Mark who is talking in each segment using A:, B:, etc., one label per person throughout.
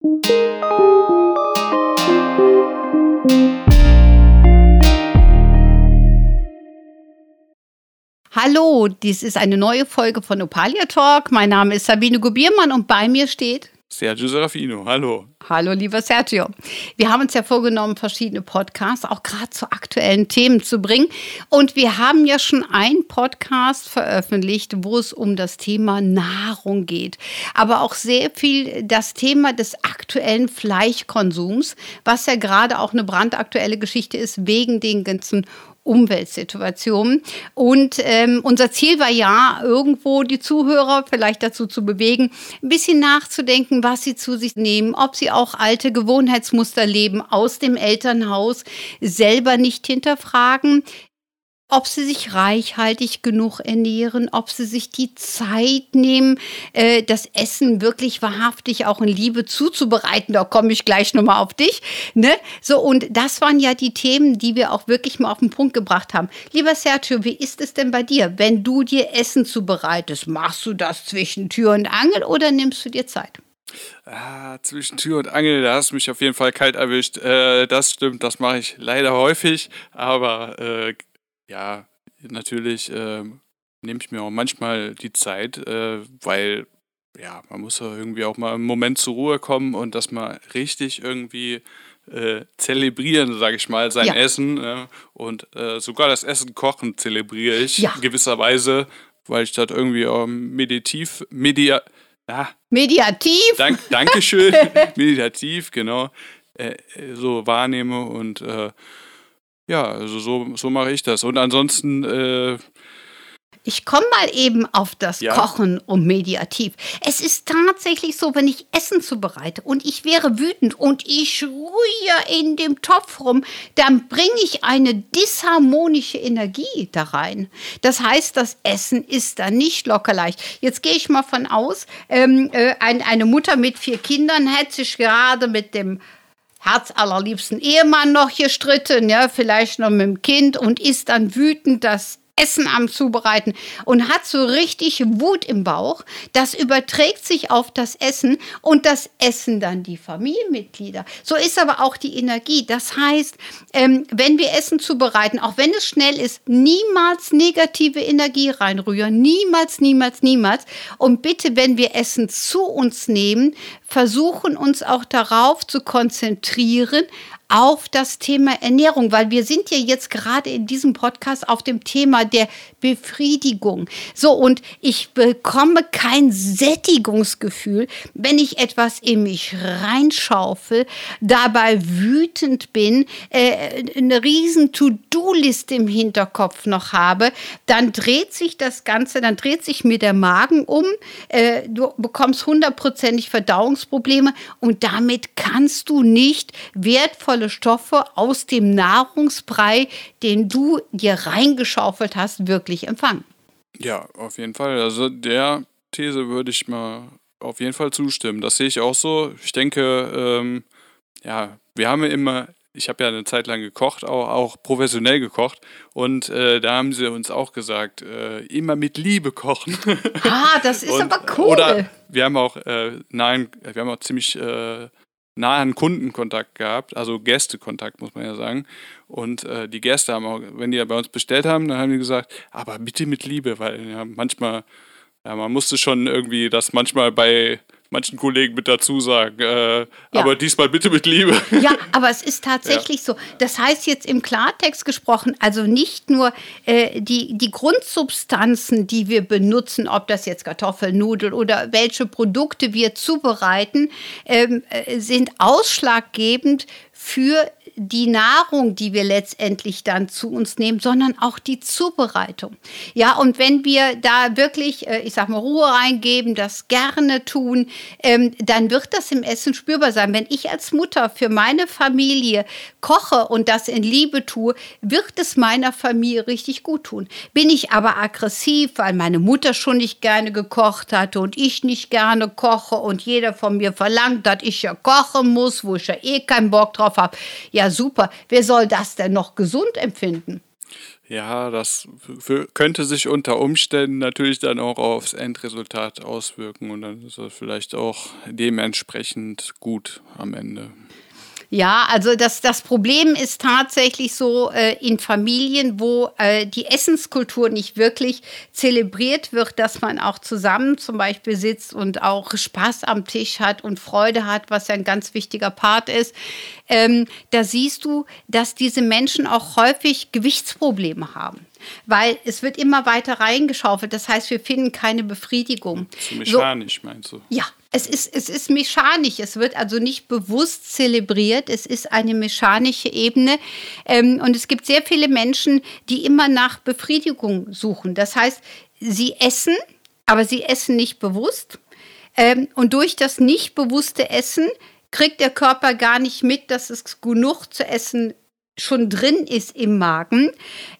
A: Hallo, dies ist eine neue Folge von Opalia Talk. Mein Name ist Sabine Gubiermann und bei mir steht
B: Sergio Serafino, hallo.
A: Hallo, lieber Sergio. Wir haben uns ja vorgenommen, verschiedene Podcasts auch gerade zu aktuellen Themen zu bringen. Und wir haben ja schon einen Podcast veröffentlicht, wo es um das Thema Nahrung geht. Aber auch sehr viel das Thema des aktuellen Fleischkonsums, was ja gerade auch eine brandaktuelle Geschichte ist, wegen den ganzen Umweltsituation. Und ähm, unser Ziel war ja, irgendwo die Zuhörer vielleicht dazu zu bewegen, ein bisschen nachzudenken, was sie zu sich nehmen, ob sie auch alte Gewohnheitsmuster leben aus dem Elternhaus, selber nicht hinterfragen, ob sie sich reichhaltig genug ernähren, ob sie sich die Zeit nehmen, äh, das Essen wirklich wahrhaftig auch in Liebe zuzubereiten. Da komme ich gleich nochmal auf dich. Ne? So, und das waren ja die Themen, die wir auch wirklich mal auf den Punkt gebracht haben. Lieber Sergio, wie ist es denn bei dir? Wenn du dir Essen zubereitest, machst du das zwischen Tür und Angel oder nimmst du dir Zeit?
B: Ah, zwischen Tür und Angel, da hast du mich auf jeden Fall kalt erwischt. Äh, das stimmt, das mache ich leider häufig, aber äh, ja, natürlich äh, nehme ich mir auch manchmal die Zeit, äh, weil ja, man muss ja irgendwie auch mal im Moment zur Ruhe kommen und das mal richtig irgendwie äh, zelebrieren, sage ich mal, sein ja. Essen. Äh, und äh, sogar das Essen kochen zelebriere ich ja. gewisserweise, weil ich das irgendwie auch meditativ, media,
A: ah, mediativ,
B: dank, Dankeschön, meditativ, genau, äh, so wahrnehme und äh, ja, also so, so mache ich das. Und ansonsten. Äh,
A: ich komme mal eben auf das ja. Kochen und Mediativ. Es ist tatsächlich so, wenn ich Essen zubereite und ich wäre wütend und ich rühre in dem Topf rum, dann bringe ich eine disharmonische Energie da rein. Das heißt, das Essen ist dann nicht locker leicht. Jetzt gehe ich mal von aus, ähm, äh, ein, eine Mutter mit vier Kindern hätte sich gerade mit dem herzallerliebsten Ehemann noch gestritten, ja, vielleicht noch mit dem Kind und ist dann wütend, dass Essen am Zubereiten und hat so richtig Wut im Bauch. Das überträgt sich auf das Essen und das Essen dann die Familienmitglieder. So ist aber auch die Energie. Das heißt, ähm, wenn wir Essen zubereiten, auch wenn es schnell ist, niemals negative Energie reinrühren. Niemals, niemals, niemals. Und bitte, wenn wir Essen zu uns nehmen, versuchen uns auch darauf zu konzentrieren, auf das Thema Ernährung, weil wir sind ja jetzt gerade in diesem Podcast auf dem Thema der Befriedigung. So, und ich bekomme kein Sättigungsgefühl, wenn ich etwas in mich reinschaufel, dabei wütend bin, äh, eine riesen To-Do-Liste im Hinterkopf noch habe, dann dreht sich das Ganze, dann dreht sich mir der Magen um, äh, du bekommst hundertprozentig Verdauungsprobleme und damit kannst du nicht wertvoll wertvolle Stoffe aus dem Nahrungsbrei, den du dir reingeschaufelt hast, wirklich empfangen.
B: Ja, auf jeden Fall. Also der These würde ich mal auf jeden Fall zustimmen. Das sehe ich auch so. Ich denke, ähm, ja, wir haben ja immer, ich habe ja eine Zeit lang gekocht, auch, auch professionell gekocht. Und äh, da haben sie uns auch gesagt, äh, immer mit Liebe kochen.
A: Ah, das ist und, aber cool.
B: Oder wir haben auch, äh, nein, wir haben auch ziemlich äh, nahen Kundenkontakt gehabt, also Gästekontakt, muss man ja sagen. Und äh, die Gäste haben auch, wenn die ja bei uns bestellt haben, dann haben die gesagt, aber bitte mit Liebe, weil ja, manchmal, ja, man musste schon irgendwie das manchmal bei manchen Kollegen mit dazu sagen. Äh, ja. Aber diesmal bitte mit Liebe.
A: Ja, aber es ist tatsächlich ja. so. Das heißt jetzt im Klartext gesprochen, also nicht nur äh, die, die Grundsubstanzen, die wir benutzen, ob das jetzt Kartoffeln, Nudeln oder welche Produkte wir zubereiten, ähm, äh, sind ausschlaggebend für die Nahrung, die wir letztendlich dann zu uns nehmen, sondern auch die Zubereitung. Ja, und wenn wir da wirklich, äh, ich sag mal, Ruhe reingeben, das gerne tun, ähm, dann wird das im Essen spürbar sein. Wenn ich als Mutter für meine Familie koche und das in Liebe tue, wird es meiner Familie richtig gut tun. Bin ich aber aggressiv, weil meine Mutter schon nicht gerne gekocht hatte und ich nicht gerne koche und jeder von mir verlangt, dass ich ja kochen muss, wo ich ja eh keinen Bock drauf habe, ja super, wer soll das denn noch gesund empfinden?
B: Ja, das könnte sich unter Umständen natürlich dann auch aufs Endresultat auswirken und dann ist es vielleicht auch dementsprechend gut am Ende.
A: Ja, also das, das Problem ist tatsächlich so äh, in Familien, wo äh, die Essenskultur nicht wirklich zelebriert wird, dass man auch zusammen zum Beispiel sitzt und auch Spaß am Tisch hat und Freude hat, was ja ein ganz wichtiger Part ist. Ähm, da siehst du, dass diese Menschen auch häufig Gewichtsprobleme haben weil es wird immer weiter reingeschaufelt. Das heißt, wir finden keine Befriedigung.
B: So mechanisch, so, meinst du?
A: Ja, es ist, es ist mechanisch. Es wird also nicht bewusst zelebriert. Es ist eine mechanische Ebene. Ähm, und es gibt sehr viele Menschen, die immer nach Befriedigung suchen. Das heißt, sie essen, aber sie essen nicht bewusst. Ähm, und durch das nicht bewusste Essen kriegt der Körper gar nicht mit, dass es genug zu essen schon drin ist im Magen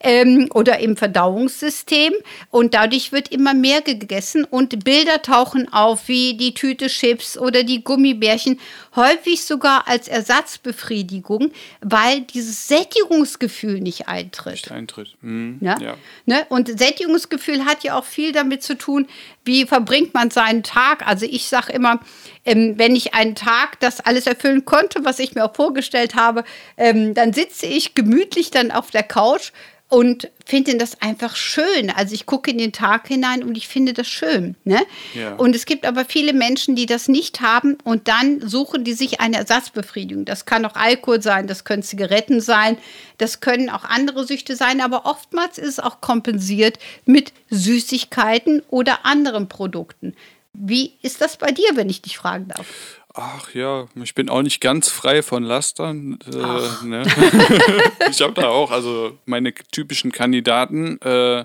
A: ähm, oder im Verdauungssystem. Und dadurch wird immer mehr gegessen und Bilder tauchen auf wie die Tüte Chips oder die Gummibärchen, häufig sogar als Ersatzbefriedigung, weil dieses Sättigungsgefühl nicht eintritt. Nicht
B: eintritt. Mhm.
A: Ja? ja. Ne? Und Sättigungsgefühl hat ja auch viel damit zu tun, wie verbringt man seinen Tag. Also ich sage immer, ähm, wenn ich einen Tag das alles erfüllen konnte, was ich mir auch vorgestellt habe, ähm, dann sitze ich gemütlich dann auf der Couch und finde das einfach schön. Also ich gucke in den Tag hinein und ich finde das schön. Ne? Ja. Und es gibt aber viele Menschen, die das nicht haben und dann suchen die sich eine Ersatzbefriedigung. Das kann auch Alkohol sein, das können Zigaretten sein, das können auch andere Süchte sein, aber oftmals ist es auch kompensiert mit Süßigkeiten oder anderen Produkten. Wie ist das bei dir, wenn ich dich fragen darf?
B: Ach ja, ich bin auch nicht ganz frei von Lastern. Äh, ne? ich habe da auch, also meine typischen Kandidaten, äh,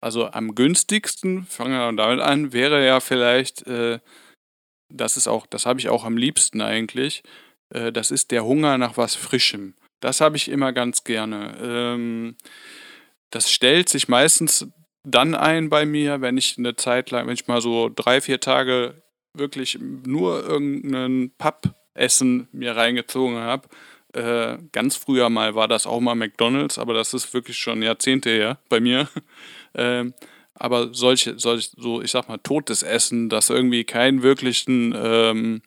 B: also am günstigsten, fangen wir damit an, wäre ja vielleicht, äh, das ist auch, das habe ich auch am liebsten eigentlich, äh, das ist der Hunger nach was Frischem. Das habe ich immer ganz gerne. Ähm, das stellt sich meistens dann ein bei mir, wenn ich eine Zeit lang, wenn ich mal so drei, vier Tage wirklich nur irgendein Pappessen mir reingezogen habe. Äh, ganz früher mal war das auch mal McDonalds, aber das ist wirklich schon Jahrzehnte her bei mir. ähm, aber solche, solch, so ich sag mal, totes Essen, das irgendwie keinen wirklichen ähm,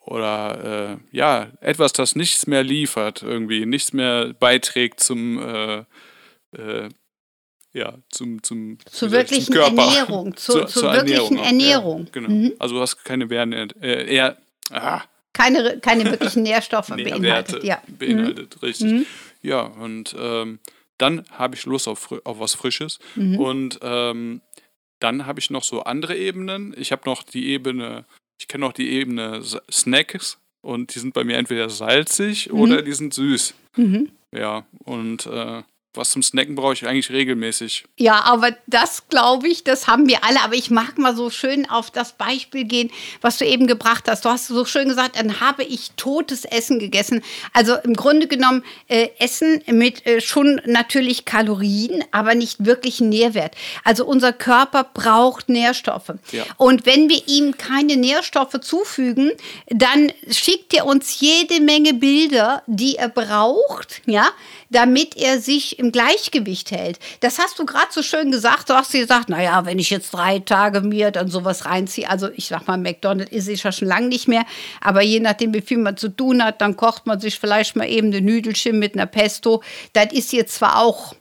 B: oder äh, ja, etwas, das nichts mehr liefert, irgendwie, nichts mehr beiträgt zum äh, äh ja, zum, zum
A: zur wirklichen Ernährung, zu, zur, zur, zur wirklichen Ernährung. Ernährung.
B: Ja, genau. Mhm. Also du hast keine Wehren, äh, eher,
A: ah. keine, keine wirklichen Nährstoffe beinhaltet. Ja.
B: Beinhaltet, mhm. richtig. Mhm. Ja, und ähm, dann habe ich Lust auf, auf was Frisches. Mhm. Und ähm, dann habe ich noch so andere Ebenen. Ich habe noch die Ebene, ich kenne noch die Ebene Snacks und die sind bei mir entweder salzig mhm. oder die sind süß. Mhm. Ja, und äh, was zum Snacken brauche ich eigentlich regelmäßig.
A: Ja, aber das glaube ich, das haben wir alle. Aber ich mag mal so schön auf das Beispiel gehen, was du eben gebracht hast. Du hast so schön gesagt, dann habe ich totes Essen gegessen. Also im Grunde genommen äh, Essen mit äh, schon natürlich Kalorien, aber nicht wirklich Nährwert. Also unser Körper braucht Nährstoffe. Ja. Und wenn wir ihm keine Nährstoffe zufügen, dann schickt er uns jede Menge Bilder, die er braucht, ja, damit er sich im Gleichgewicht hält. Das hast du gerade so schön gesagt. Du hast gesagt, naja, wenn ich jetzt drei Tage mir dann sowas reinziehe, also ich sag mal, McDonald's ist ich ja schon lange nicht mehr, aber je nachdem, wie viel man zu tun hat, dann kocht man sich vielleicht mal eben eine Nüdelchen mit einer Pesto. Das ist jetzt zwar auch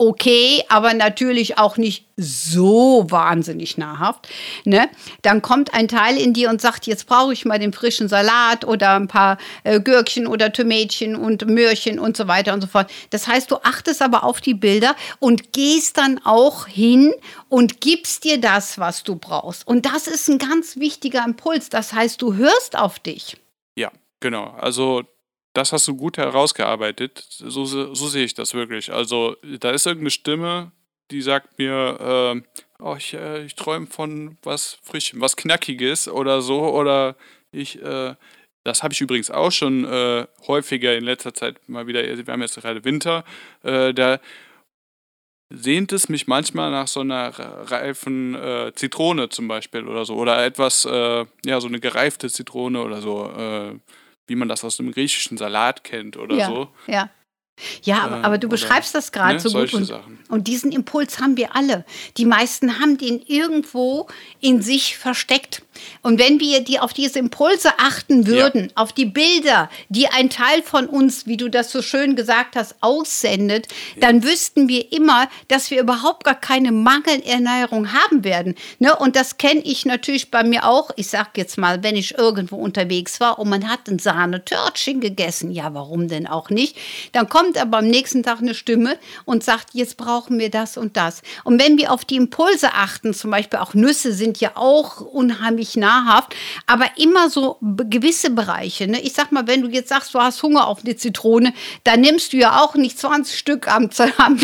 A: okay, aber natürlich auch nicht so wahnsinnig nahrhaft. Ne? Dann kommt ein Teil in dir und sagt, jetzt brauche ich mal den frischen Salat oder ein paar äh, Gürkchen oder Tomätchen und Möhrchen und so weiter und so fort. Das heißt, du achtest aber auf die Bilder und gehst dann auch hin und gibst dir das, was du brauchst. Und das ist ein ganz wichtiger Impuls. Das heißt, du hörst auf dich.
B: Ja, genau. Also das hast du gut herausgearbeitet. So, so, sehe ich das wirklich. Also, da ist irgendeine Stimme, die sagt mir, äh, oh, ich, äh, ich träume von was Frischem, was Knackiges oder so. Oder ich, äh, das habe ich übrigens auch schon äh, häufiger in letzter Zeit mal wieder. Wir haben jetzt gerade Winter. Äh, da sehnt es mich manchmal nach so einer reifen äh, Zitrone zum Beispiel oder so. Oder etwas, ja, so eine gereifte Zitrone oder so wie man das aus dem griechischen Salat kennt oder
A: ja,
B: so.
A: Ja. Ja, aber, aber du beschreibst das gerade ne, so gut. Und, und, diesen Impuls haben wir alle. Die meisten haben den irgendwo in sich versteckt. Und wenn wir die auf diese Impulse achten würden, ja. auf die Bilder, die ein Teil von uns, wie du das so schön gesagt hast, aussendet, ja. dann wüssten wir immer, dass wir überhaupt gar keine Mangelernährung haben werden. Ne? Und das kenne ich natürlich bei mir auch. Ich sage jetzt mal, wenn ich irgendwo unterwegs war und man hat ein Sahnetörtchen gegessen, ja, warum denn auch nicht? Dann kommt kommt aber am nächsten Tag eine Stimme und sagt, jetzt brauchen wir das und das. Und wenn wir auf die Impulse achten, zum Beispiel auch Nüsse sind ja auch unheimlich nahrhaft, aber immer so gewisse Bereiche. Ne? Ich sag mal, wenn du jetzt sagst, du hast Hunger auf eine Zitrone, dann nimmst du ja auch nicht 20 Stück am, am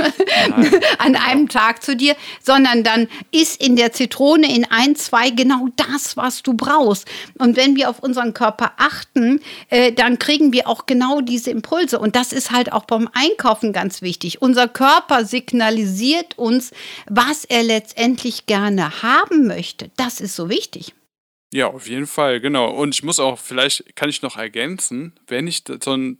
A: an einem Tag zu dir, sondern dann ist in der Zitrone in ein, zwei genau das, was du brauchst. Und wenn wir auf unseren Körper achten, äh, dann kriegen wir auch genau diese Impulse. Und das ist halt auch bei vom Einkaufen ganz wichtig. Unser Körper signalisiert uns, was er letztendlich gerne haben möchte. Das ist so wichtig.
B: Ja, auf jeden Fall, genau. Und ich muss auch, vielleicht kann ich noch ergänzen, wenn ich so ein,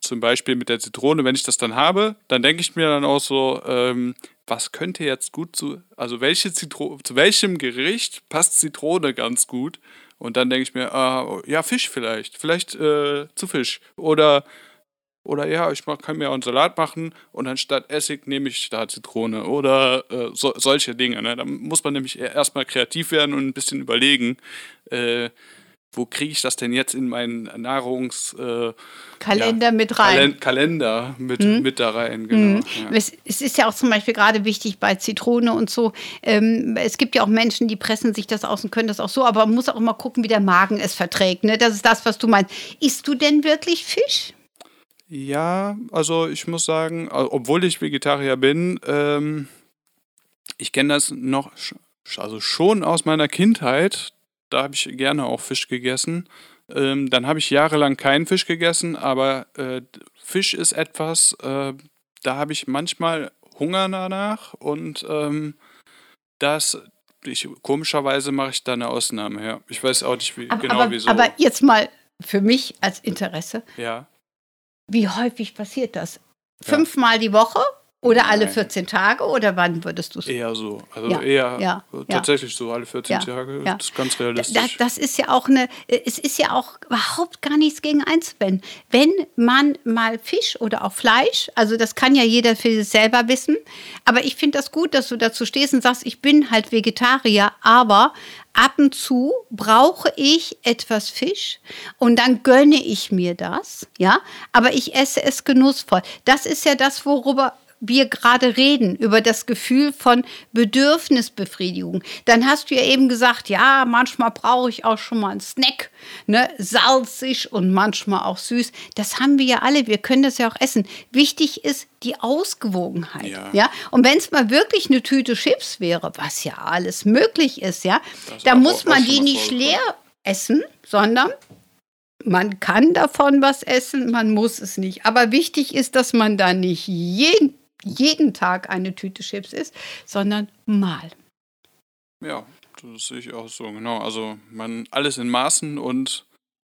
B: zum Beispiel mit der Zitrone, wenn ich das dann habe, dann denke ich mir dann auch so, ähm, was könnte jetzt gut zu, also welche Zitrone, zu welchem Gericht passt Zitrone ganz gut? Und dann denke ich mir, äh, ja, Fisch vielleicht, vielleicht äh, zu Fisch. Oder oder ja, ich mach, kann mir auch einen Salat machen und anstatt Essig nehme ich da Zitrone oder äh, so, solche Dinge. Ne? Da muss man nämlich erstmal kreativ werden und ein bisschen überlegen, äh, wo kriege ich das denn jetzt in meinen Nahrungskalender
A: äh, ja, mit rein? Kalen
B: Kalender mit, mhm. mit da rein, genau. Mhm.
A: Ja. Es, es, ist ja auch zum Beispiel gerade wichtig bei Zitrone und so. Ähm, es gibt ja auch Menschen, die pressen sich das aus und können das auch so, aber man muss auch immer gucken, wie der Magen es verträgt. Ne? Das ist das, was du meinst. Isst du denn wirklich Fisch?
B: Ja, also ich muss sagen, obwohl ich Vegetarier bin, ähm, ich kenne das noch, also schon aus meiner Kindheit. Da habe ich gerne auch Fisch gegessen. Ähm, dann habe ich jahrelang keinen Fisch gegessen, aber äh, Fisch ist etwas, äh, da habe ich manchmal Hunger danach und ähm, das, ich, komischerweise mache ich da eine Ausnahme, ja. Ich weiß auch nicht wie,
A: aber,
B: genau
A: aber,
B: wieso.
A: Aber jetzt mal für mich als Interesse.
B: Ja.
A: Wie häufig passiert das? Fünfmal die Woche oder alle 14 Tage oder wann würdest du es?
B: Eher so. Also ja, eher ja, tatsächlich ja. so alle 14 Tage. Das ist ganz realistisch.
A: Das, das, ist ja auch eine, es ist ja auch überhaupt gar nichts gegen einzuwenden. Wenn man mal Fisch oder auch Fleisch, also das kann ja jeder für sich selber wissen, aber ich finde das gut, dass du dazu stehst und sagst, ich bin halt Vegetarier, aber ab und zu brauche ich etwas Fisch und dann gönne ich mir das, ja, aber ich esse es genussvoll. Das ist ja das, worüber wir gerade reden, über das Gefühl von Bedürfnisbefriedigung, dann hast du ja eben gesagt, ja, manchmal brauche ich auch schon mal einen Snack, ne, salzig und manchmal auch süß. Das haben wir ja alle, wir können das ja auch essen. Wichtig ist die Ausgewogenheit, ja. ja? Und wenn es mal wirklich eine Tüte Chips wäre, was ja alles möglich ist, ja, dann muss man die nicht leer essen, sondern man kann davon was essen, man muss es nicht. Aber wichtig ist, dass man da nicht jeden jeden Tag eine Tüte Chips isst, sondern mal.
B: Ja, das sehe ich auch so, genau. Also man alles in Maßen und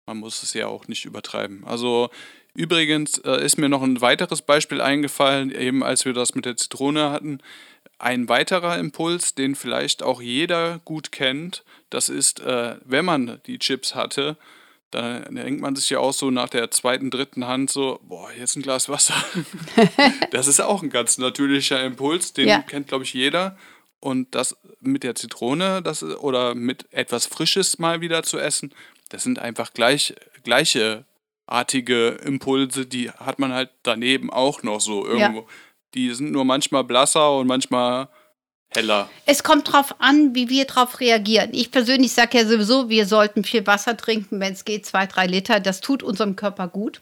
B: man muss es ja auch nicht übertreiben. Also übrigens äh, ist mir noch ein weiteres Beispiel eingefallen, eben als wir das mit der Zitrone hatten. Ein weiterer Impuls, den vielleicht auch jeder gut kennt, das ist, äh, wenn man die Chips hatte, da denkt man sich ja auch so nach der zweiten, dritten Hand so, boah, jetzt ein Glas Wasser. das ist auch ein ganz natürlicher Impuls, den ja. kennt, glaube ich, jeder. Und das mit der Zitrone das, oder mit etwas Frisches mal wieder zu essen, das sind einfach gleich, gleiche artige Impulse, die hat man halt daneben auch noch so irgendwo. Ja. Die sind nur manchmal blasser und manchmal heller.
A: Es kommt darauf an, wie wir darauf reagieren. Ich persönlich sage ja sowieso, wir sollten viel Wasser trinken, wenn es geht, zwei, drei Liter. Das tut unserem Körper gut.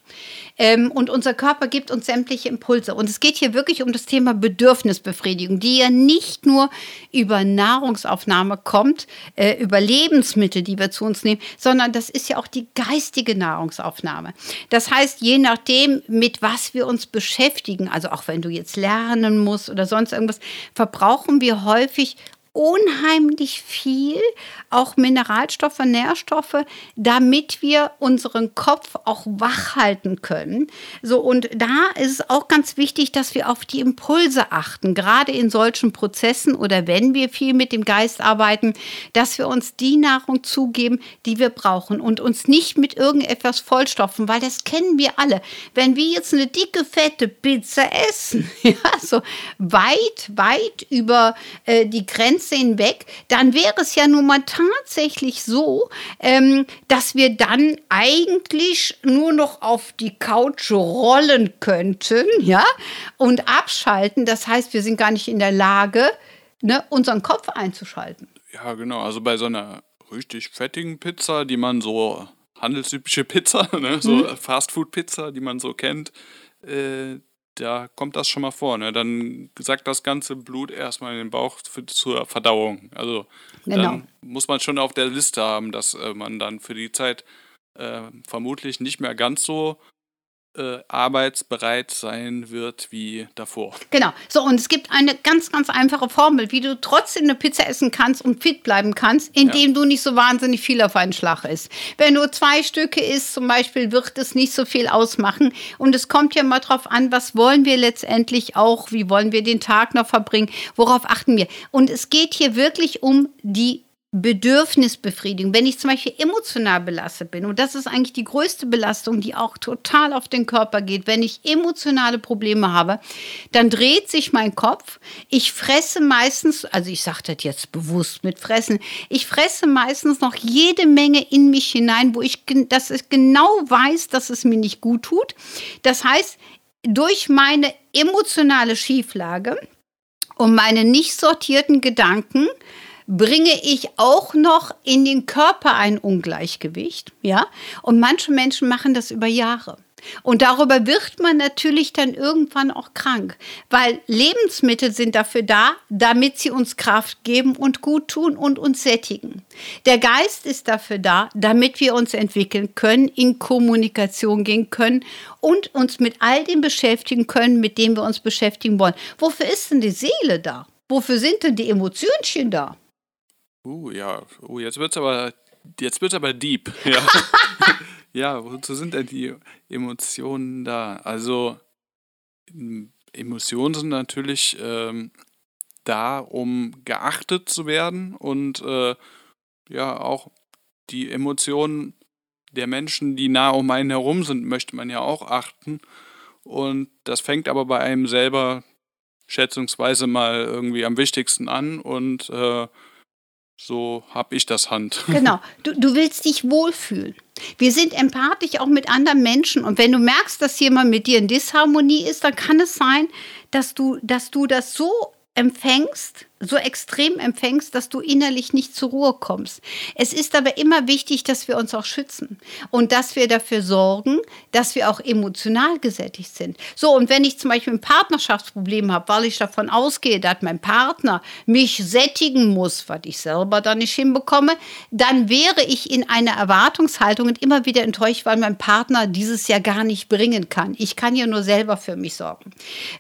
A: Ähm, und unser Körper gibt uns sämtliche Impulse. Und es geht hier wirklich um das Thema Bedürfnisbefriedigung, die ja nicht nur über Nahrungsaufnahme kommt, äh, über Lebensmittel, die wir zu uns nehmen, sondern das ist ja auch die geistige Nahrungsaufnahme. Das heißt, je nachdem, mit was wir uns beschäftigen, also auch wenn du jetzt lernen musst oder sonst irgendwas, verbrauchen wir häufig unheimlich viel, auch Mineralstoffe, Nährstoffe, damit wir unseren Kopf auch wach halten können. So, und da ist es auch ganz wichtig, dass wir auf die Impulse achten, gerade in solchen Prozessen oder wenn wir viel mit dem Geist arbeiten, dass wir uns die Nahrung zugeben, die wir brauchen und uns nicht mit irgendetwas vollstopfen, weil das kennen wir alle. Wenn wir jetzt eine dicke, fette Pizza essen, ja, so weit, weit über äh, die Grenze Grenze hinweg, dann wäre es ja nun mal tatsächlich so, ähm, dass wir dann eigentlich nur noch auf die Couch rollen könnten, ja, und abschalten. Das heißt, wir sind gar nicht in der Lage, ne, unseren Kopf einzuschalten.
B: Ja, genau. Also bei so einer richtig fettigen Pizza, die man so handelsübliche Pizza, ne, so mhm. Fastfood-Pizza, die man so kennt, äh, da kommt das schon mal vor. Ne? Dann sagt das ganze Blut erstmal in den Bauch für, zur Verdauung. Also genau. dann muss man schon auf der Liste haben, dass äh, man dann für die Zeit äh, vermutlich nicht mehr ganz so äh, arbeitsbereit sein wird wie davor.
A: Genau. So, und es gibt eine ganz, ganz einfache Formel, wie du trotzdem eine Pizza essen kannst und fit bleiben kannst, indem ja. du nicht so wahnsinnig viel auf einen Schlag isst. Wenn du zwei Stücke isst, zum Beispiel, wird es nicht so viel ausmachen. Und es kommt ja mal drauf an, was wollen wir letztendlich auch, wie wollen wir den Tag noch verbringen, worauf achten wir. Und es geht hier wirklich um die Bedürfnisbefriedigung, wenn ich zum Beispiel emotional belastet bin, und das ist eigentlich die größte Belastung, die auch total auf den Körper geht, wenn ich emotionale Probleme habe, dann dreht sich mein Kopf. Ich fresse meistens, also ich sage das jetzt bewusst mit Fressen, ich fresse meistens noch jede Menge in mich hinein, wo ich, dass ich genau weiß, dass es mir nicht gut tut. Das heißt, durch meine emotionale Schieflage und meine nicht sortierten Gedanken, bringe ich auch noch in den Körper ein Ungleichgewicht, ja? Und manche Menschen machen das über Jahre. Und darüber wird man natürlich dann irgendwann auch krank, weil Lebensmittel sind dafür da, damit sie uns Kraft geben und gut tun und uns sättigen. Der Geist ist dafür da, damit wir uns entwickeln können, in Kommunikation gehen können und uns mit all dem beschäftigen können, mit dem wir uns beschäftigen wollen. Wofür ist denn die Seele da? Wofür sind denn die Emotionchen da?
B: Uh, ja. Uh, jetzt wird's aber, jetzt wird's aber deep. Ja. ja, wozu sind denn die Emotionen da? Also, Emotionen sind natürlich ähm, da, um geachtet zu werden und äh, ja, auch die Emotionen der Menschen, die nah um einen herum sind, möchte man ja auch achten. Und das fängt aber bei einem selber schätzungsweise mal irgendwie am wichtigsten an und äh, so habe ich das Hand.
A: Genau, du, du willst dich wohlfühlen. Wir sind empathisch auch mit anderen Menschen. Und wenn du merkst, dass jemand mit dir in Disharmonie ist, dann kann es sein, dass du, dass du das so empfängst, so extrem empfängst, dass du innerlich nicht zur Ruhe kommst. Es ist aber immer wichtig, dass wir uns auch schützen und dass wir dafür sorgen, dass wir auch emotional gesättigt sind. So, und wenn ich zum Beispiel ein Partnerschaftsproblem habe, weil ich davon ausgehe, dass mein Partner mich sättigen muss, was ich selber da nicht hinbekomme, dann wäre ich in einer Erwartungshaltung und immer wieder enttäuscht, weil mein Partner dieses ja gar nicht bringen kann. Ich kann ja nur selber für mich sorgen.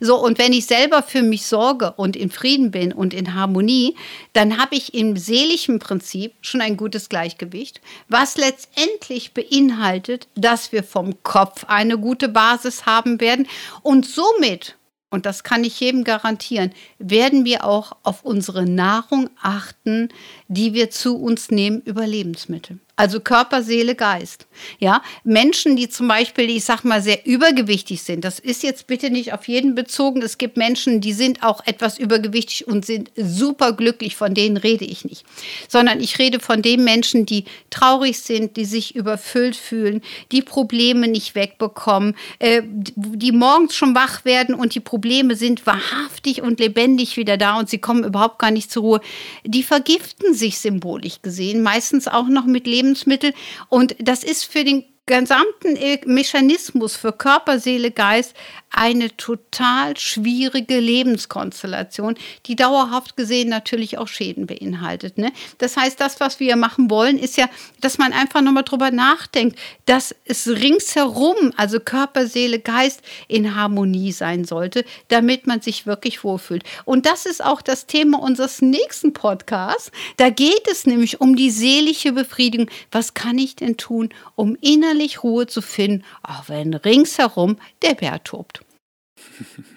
A: So, und wenn ich selber für mich sorge und in Frieden bin und in in Harmonie, dann habe ich im seelischen Prinzip schon ein gutes Gleichgewicht, was letztendlich beinhaltet, dass wir vom Kopf eine gute Basis haben werden und somit und das kann ich jedem garantieren, werden wir auch auf unsere Nahrung achten, die wir zu uns nehmen über Lebensmittel. Also Körper, Seele, Geist. Ja, Menschen, die zum Beispiel, ich sag mal, sehr übergewichtig sind, das ist jetzt bitte nicht auf jeden bezogen. Es gibt Menschen, die sind auch etwas übergewichtig und sind super glücklich. Von denen rede ich nicht. Sondern ich rede von den Menschen, die traurig sind, die sich überfüllt fühlen, die Probleme nicht wegbekommen, äh, die morgens schon wach werden und die Probleme sind wahrhaftig und lebendig wieder da und sie kommen überhaupt gar nicht zur Ruhe. Die vergiften sich symbolisch gesehen, meistens auch noch mit Lebensmitteln. Und das ist für den gesamten äh, Mechanismus für Körper, Seele, Geist eine total schwierige Lebenskonstellation, die dauerhaft gesehen natürlich auch Schäden beinhaltet. Ne? Das heißt, das, was wir machen wollen, ist ja, dass man einfach nochmal drüber nachdenkt, dass es ringsherum, also Körper, Seele, Geist, in Harmonie sein sollte, damit man sich wirklich wohlfühlt. Und das ist auch das Thema unseres nächsten Podcasts. Da geht es nämlich um die seelische Befriedigung. Was kann ich denn tun, um innerlich innerlich Ruhe zu finden, auch wenn ringsherum der Bär tobt.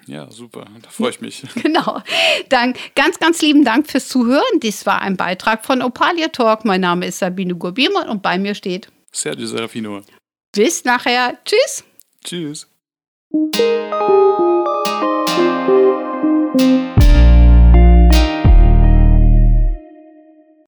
B: Ja, super, da freue ich mich.
A: Genau. Dann ganz, ganz lieben Dank fürs Zuhören. Dies war ein Beitrag von Opalia Talk. Mein Name ist Sabine Gurbiermann und bei mir steht
B: Sergio Serafino.
A: Bis nachher. Tschüss.
B: Tschüss.